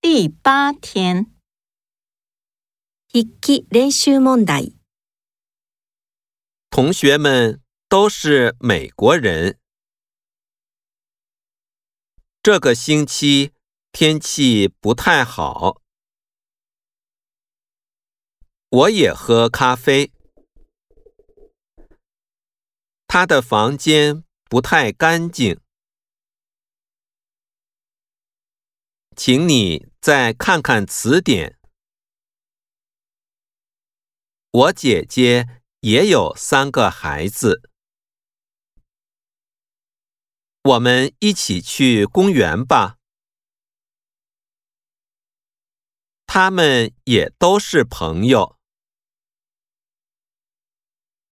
第八天，笔迹练习问题。同学们都是美国人。这个星期天气不太好。我也喝咖啡。他的房间不太干净。请你再看看词典。我姐姐也有三个孩子。我们一起去公园吧。他们也都是朋友。